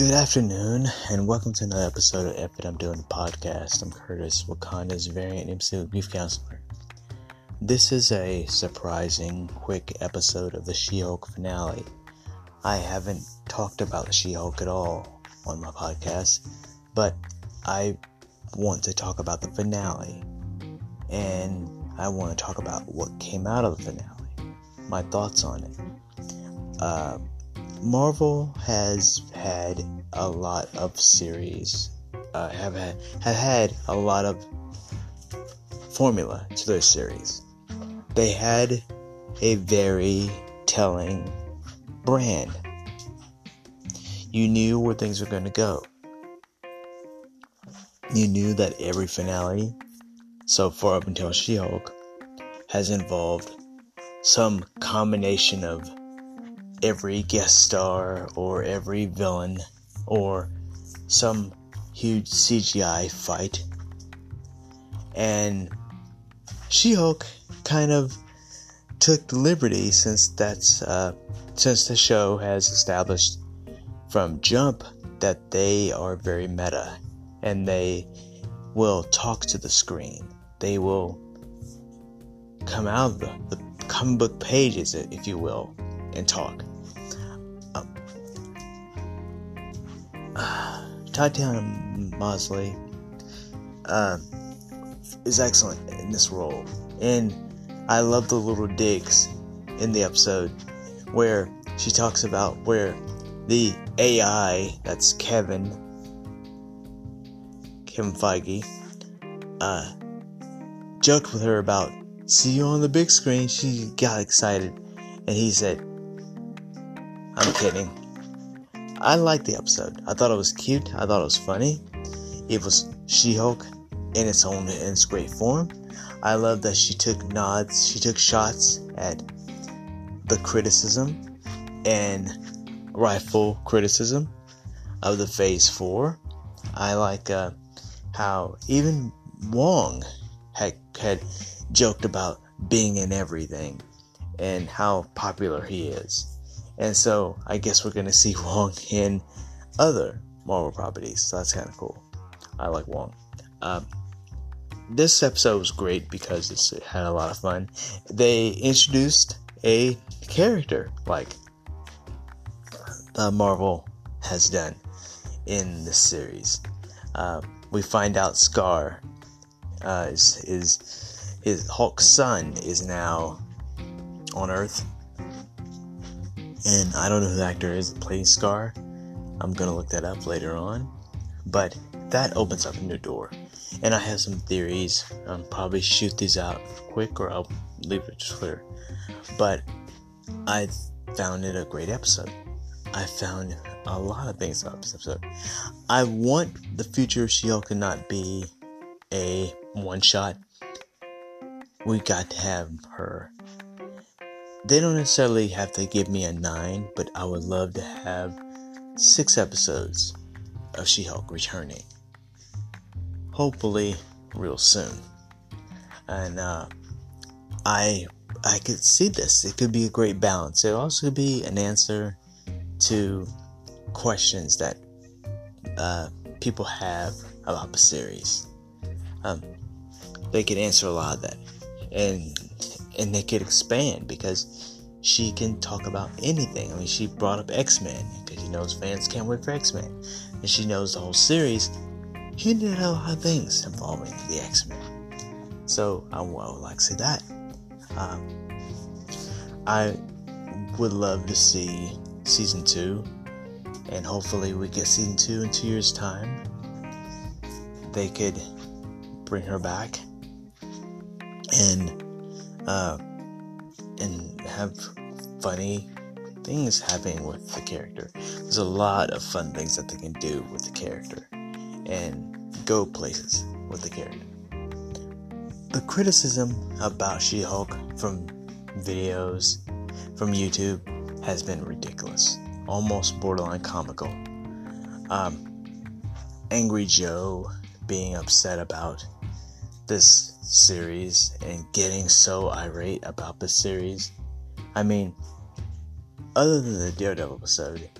Good afternoon, and welcome to another episode of It I'm Doing podcast. I'm Curtis, Wakanda's variant MC grief counselor. This is a surprising, quick episode of the She Hulk finale. I haven't talked about the She Hulk at all on my podcast, but I want to talk about the finale, and I want to talk about what came out of the finale, my thoughts on it. Uh, Marvel has had a lot of series, uh, have had have had a lot of formula to their series. They had a very telling brand. You knew where things were going to go. You knew that every finale, so far up until She Hulk, has involved some combination of every guest star or every villain or some huge CGI fight. And She Hulk kind of took the liberty since that's uh, since the show has established from jump that they are very meta and they will talk to the screen. They will come out of the, the comic book pages, if you will, and talk. Tatiana Maslany uh, is excellent in this role, and I love the little digs in the episode where she talks about where the AI that's Kevin Kevin Feige uh, joked with her about see you on the big screen. She got excited, and he said, "I'm kidding." I liked the episode. I thought it was cute. I thought it was funny. It was She-Hulk in its own in its great form. I love that she took nods, she took shots at the criticism and rightful criticism of the Phase Four. I like uh, how even Wong had had joked about being in everything and how popular he is. And so I guess we're gonna see Wong in other Marvel properties. So that's kind of cool. I like Wong. Um, this episode was great because it had a lot of fun. They introduced a character like uh, Marvel has done in this series. Uh, we find out Skaar uh, is, is his Hulk's son is now on Earth and I don't know who the actor is that plays Skaar. I'm gonna look that up later on. But that opens up a new door. And I have some theories. I'll probably shoot these out quick or I'll leave it to Twitter. But I found it a great episode. I found a lot of things about this episode. I want the future of She-Hulk to not be a one shot. We got to have her they don't necessarily have to give me a 9, but I would love to have 6 episodes of She Hulk returning. Hopefully, real soon. And uh, I I could see this. It could be a great balance. It also could be an answer to questions that uh, people have about the series. Um, they could answer a lot of that, and and they could expand because she can talk about anything. I mean, she brought up X Men because she knows fans can't wait for X Men, and she knows the whole series. He did a lot of things involving the X Men, so I, I, would like to see that. Um, I would love to see season two, and hopefully we get season two in two years' time. They could bring her back and uh, and have funny things happening with the character. There's a lot of fun things that they can do with the character and go places with the character. The criticism about She Hulk from videos from YouTube has been ridiculous, almost borderline comical. Um, Angry Joe being upset about this series and getting so irate about this series. I mean, other than the Daredevil episode,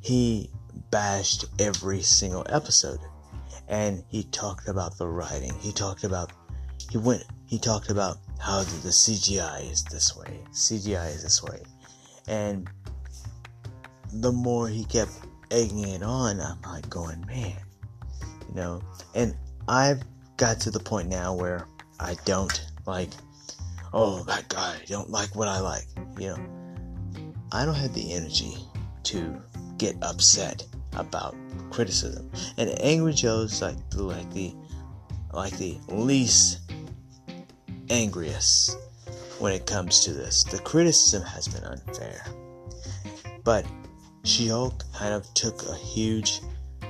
he bashed every single episode. And he talked about the writing. He talked about, he went, he talked about how the CGI is this way. CGI is this way. And the more he kept egging it on, I'm like going, man, you know. And I've got to the point now where I don't like, oh, that guy, don't like what I like, you know. I don't have the energy to get upset about criticism. And Angry Joe's like the like the like the least angriest when it comes to this. The criticism has been unfair. But She-Hulk kind of took a huge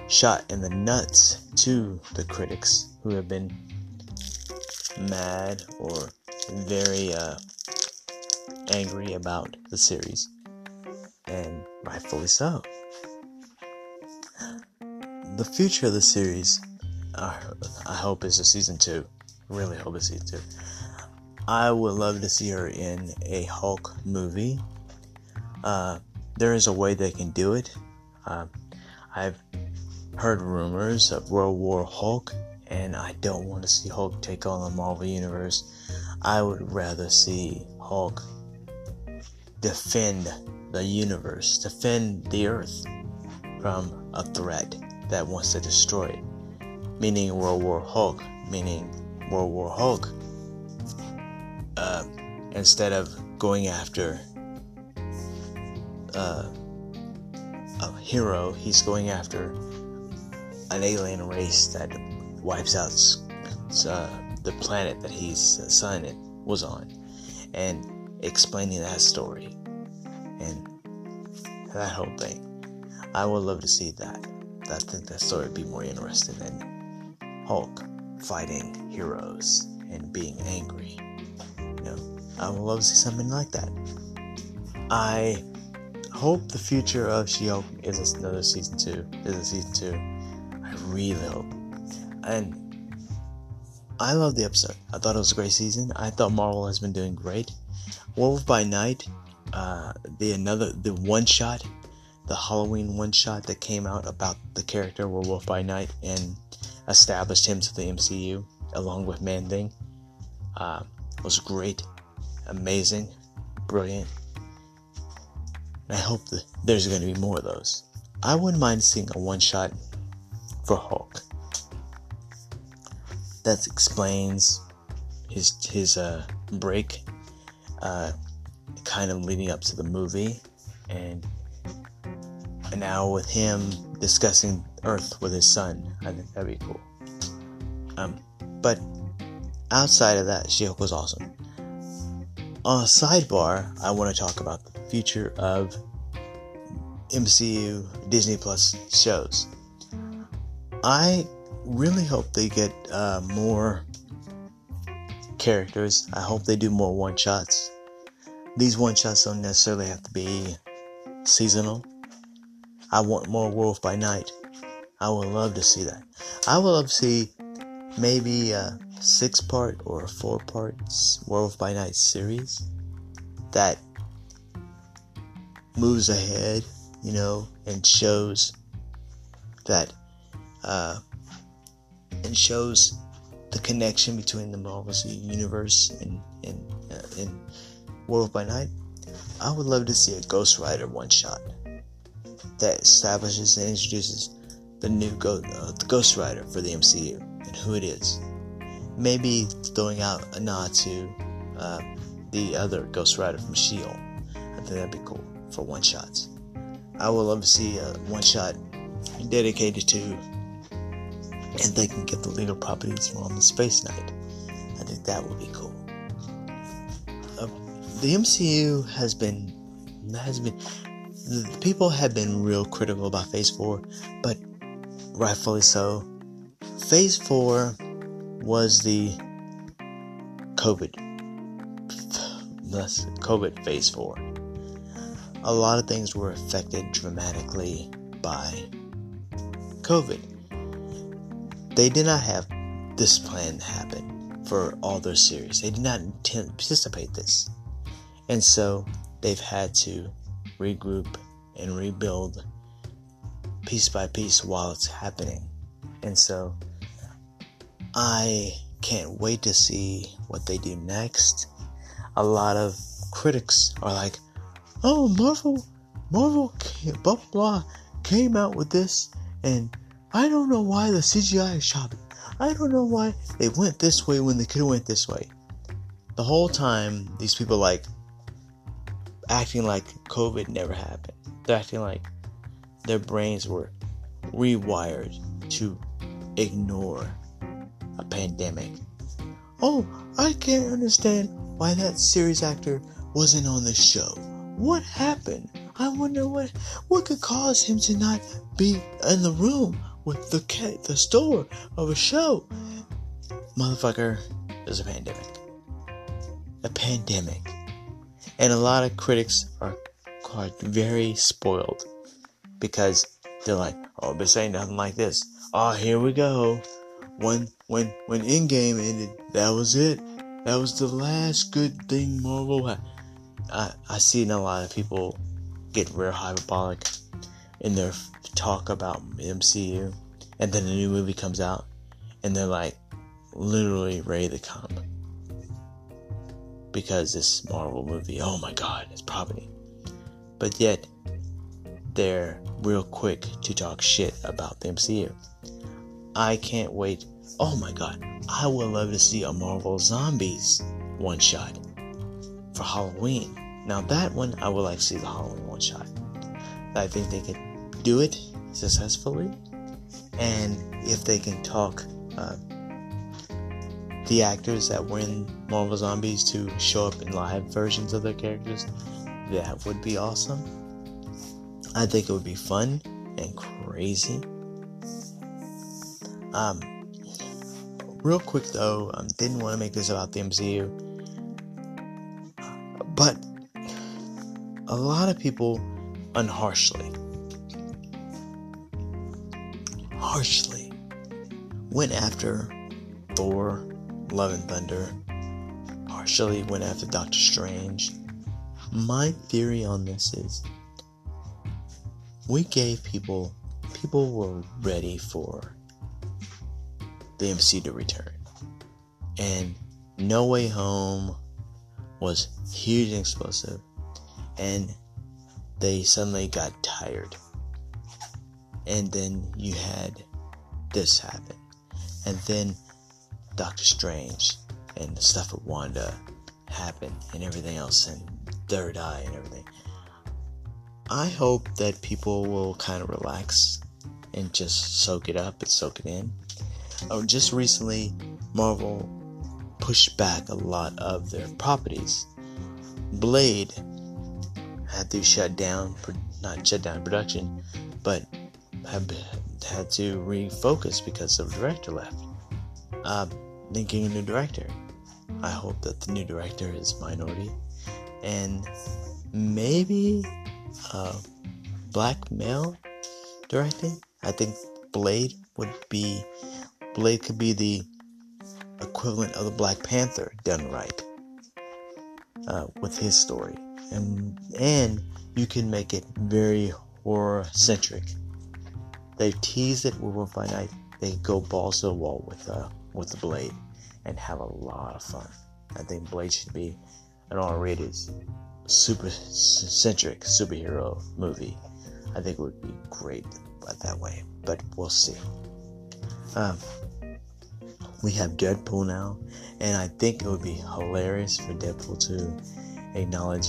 shot in the nuts to the critics who have been mad or very uh, angry about the series, and rightfully so. The future of the series, uh, I hope, is a season two. Really hope it's season two. I would love to see her in a Hulk movie. Uh, there is a way they can do it. Uh, I've heard rumors of World War Hulk, and I don't want to see Hulk take on the Marvel Universe. I would rather see Hulk defend the universe, defend the Earth from a threat that wants to destroy it. Meaning World War Hulk, meaning World War Hulk uh, instead of going after uh, a hero, he's going after an alien race that wipes out uh, the planet that he's assigned was on, and explaining that story and that whole thing. I would love to see that. I think that story would be more interesting than Hulk fighting heroes and being angry. You know, I would love to see something like that. I hope the future of She-Hulk is another season two. Is a season two. I really hope. And I love the episode. I thought it was a great season. I thought Marvel has been doing great. Wolf by Night, uh, the another the one shot, the Halloween one shot that came out about the character Werewolf by Night and established him to the MCU along with Man Thing, uh, was great amazing, brilliant. And I hope that there's going to be more of those. I wouldn't mind seeing a one shot for Hulk that explains his his uh, break, uh, kind of leading up to the movie, and now with him discussing Earth with his son. I think that'd be cool. Um, but outside of that, She-Hulk was awesome. On a sidebar, I want to talk about the future of MCU Disney Plus shows. I really hope they get uh, more characters. I hope they do more one shots. These one shots don't necessarily have to be seasonal. I want more Wolf by Night. I would love to see that. I would love to see maybe a six part or a four part Werewolf by Night series that moves ahead, you know, and shows that, uh, and shows the connection between the Marvel universe and and uh, and Werewolf by Night. I would love to see a Ghost Rider one shot that establishes and introduces the new Go- uh, the Ghost Rider for the MCU and who it is. Maybe throwing out a nod to uh, the other Ghost Rider from Shield. I think that'd be cool for one shots. I would love to see a one shot dedicated to, and they can get the legal properties from the Space Knight. I think that would be cool. Uh, the MCU has been has been the people have been real critical about Phase Four, but rightfully so. Phase Four was the COVID thus COVID phase 4. A lot of things were affected dramatically by COVID. They did not have this plan happen for all their series. They did not intend, anticipate this. And so they've had to regroup and rebuild piece by piece while it's happening. And so I can't wait to see what they do next. A lot of critics are like, oh, Marvel, Marvel, blah, blah, blah, came out with this, and I don't know why the CGI is choppy. I don't know why they went this way when they could have went this way. The whole time, these people like acting like COVID never happened. They're acting like their brains were rewired to ignore a pandemic. Oh, I can't understand why that series actor wasn't on the show. What happened? I wonder what what could cause him to not be in the room with the the store of a show. Motherfucker, there's a pandemic. A pandemic. And a lot of critics are quite very spoiled because they're like, oh, this ain't nothing like this. Oh, here we go. When when when Endgame ended, that was it. That was the last good thing Marvel had. I I seen a lot of people get real hyperbolic in their talk about MCU, and then a new movie comes out, and they're like literally ready to come because this Marvel movie, oh my god, it's probably. But yet, they're real quick to talk shit about the MCU. I can't wait. Oh my god, I would love to see a Marvel Zombies one shot for Halloween. Now, that one, I would like to see the Halloween one shot. I think they could do it successfully. And if they can talk uh, the actors that were in Marvel Zombies to show up in live versions of their characters, that would be awesome. I think it would be fun and crazy. Um, real quick though, um, didn't want to make this about the MCU, but a lot of people unharshly, harshly went after Thor Love and Thunder. Partially went after Doctor Strange. My theory on this is we gave people, people were ready for the MC to return. And No Way Home was huge and explosive. And they suddenly got tired. And then you had this happen. And then Doctor Strange and the stuff with Wanda happened and everything else and Third Eye and everything. I hope that people will kind of relax and just soak it up and soak it in. Oh, just recently, Marvel pushed back a lot of their properties. Blade had to shut down, not shut down production, but had, had to refocus because the director left. Uh, thinking a new director. I hope that the new director is minority and maybe a black male directing. I think Blade would be Blade could be the equivalent of the Black Panther done right uh, with his story, and and you can make it very horror centric. They've teased it with One Fine Night. They go balls to the wall with uh, with the Blade and have a lot of fun. I think Blade should be an R-rated, super centric superhero movie. I think it would be great that way, but we'll see. Um, we have Deadpool now, and I think it would be hilarious for Deadpool to acknowledge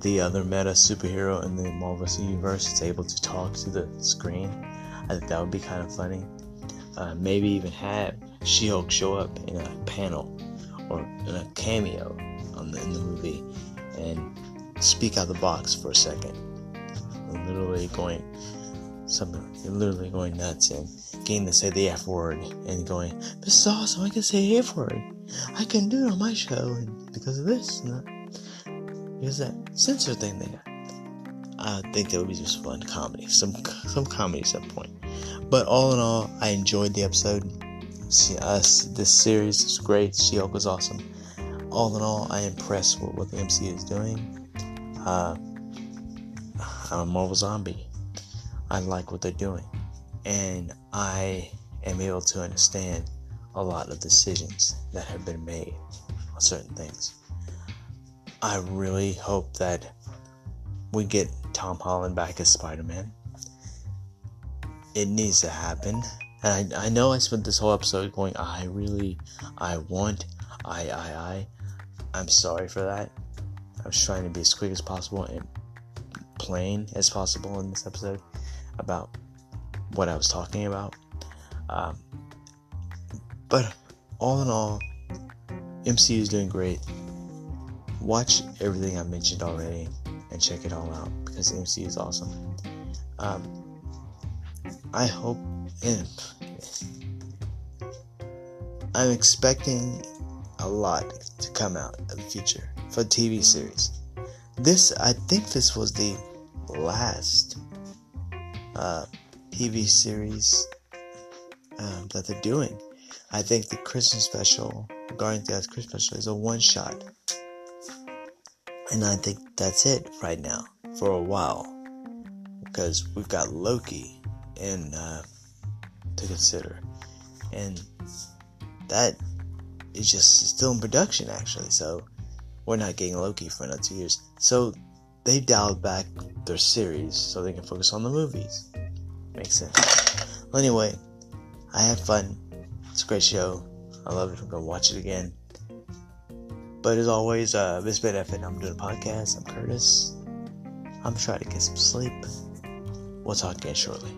the other meta superhero in the Marvel universe is able to talk to the screen. I think that would be kind of funny. Uh, maybe even have she-Hulk show up in a panel or in a cameo the, in the movie and speak out of the box for a second. Literally going something literally going nuts and getting to say the F word and going, This is awesome, I can say F word. I can do it on my show and because of this and that. Because that censor thing they got. I think that would be just fun comedy. Some some comedy at some point. But all in all, I enjoyed the episode. See, us, this series is great. She-Hulk was awesome. All in all, I am impressed with what the MC is doing. Uh, I'm a Marvel zombie. I like what they're doing. And I am able to understand a lot of decisions that have been made on certain things. I really hope that we get Tom Holland back as Spider Man. It needs to happen. And I, I know I spent this whole episode going, I really, I want, I, I, I. I'm sorry for that. I was trying to be as quick as possible and plain as possible in this episode about what I was talking about. Um, but all in all, MCU is doing great. Watch everything I mentioned already and check it all out because MCU is awesome. Um, I hope and I'm expecting a lot to come out in the future for TV series. This, I think, this was the last uh, TV series um, that they're doing. I think the Christmas special, Guardians of the Christmas special, is a one shot. And I think that's it right now for a while. Because we've got Loki in uh, to consider. And that is just still in production actually, so we're not getting Loki for another two years. So they dialed back their series so they can focus on the movies. Makes sense. Well, anyway, I had fun. It's a great show. I love it. I'm gonna watch it again. But as always, uh, this been F and I'm doing a podcast. I'm Curtis. I'm trying to get some sleep. We'll talk again shortly.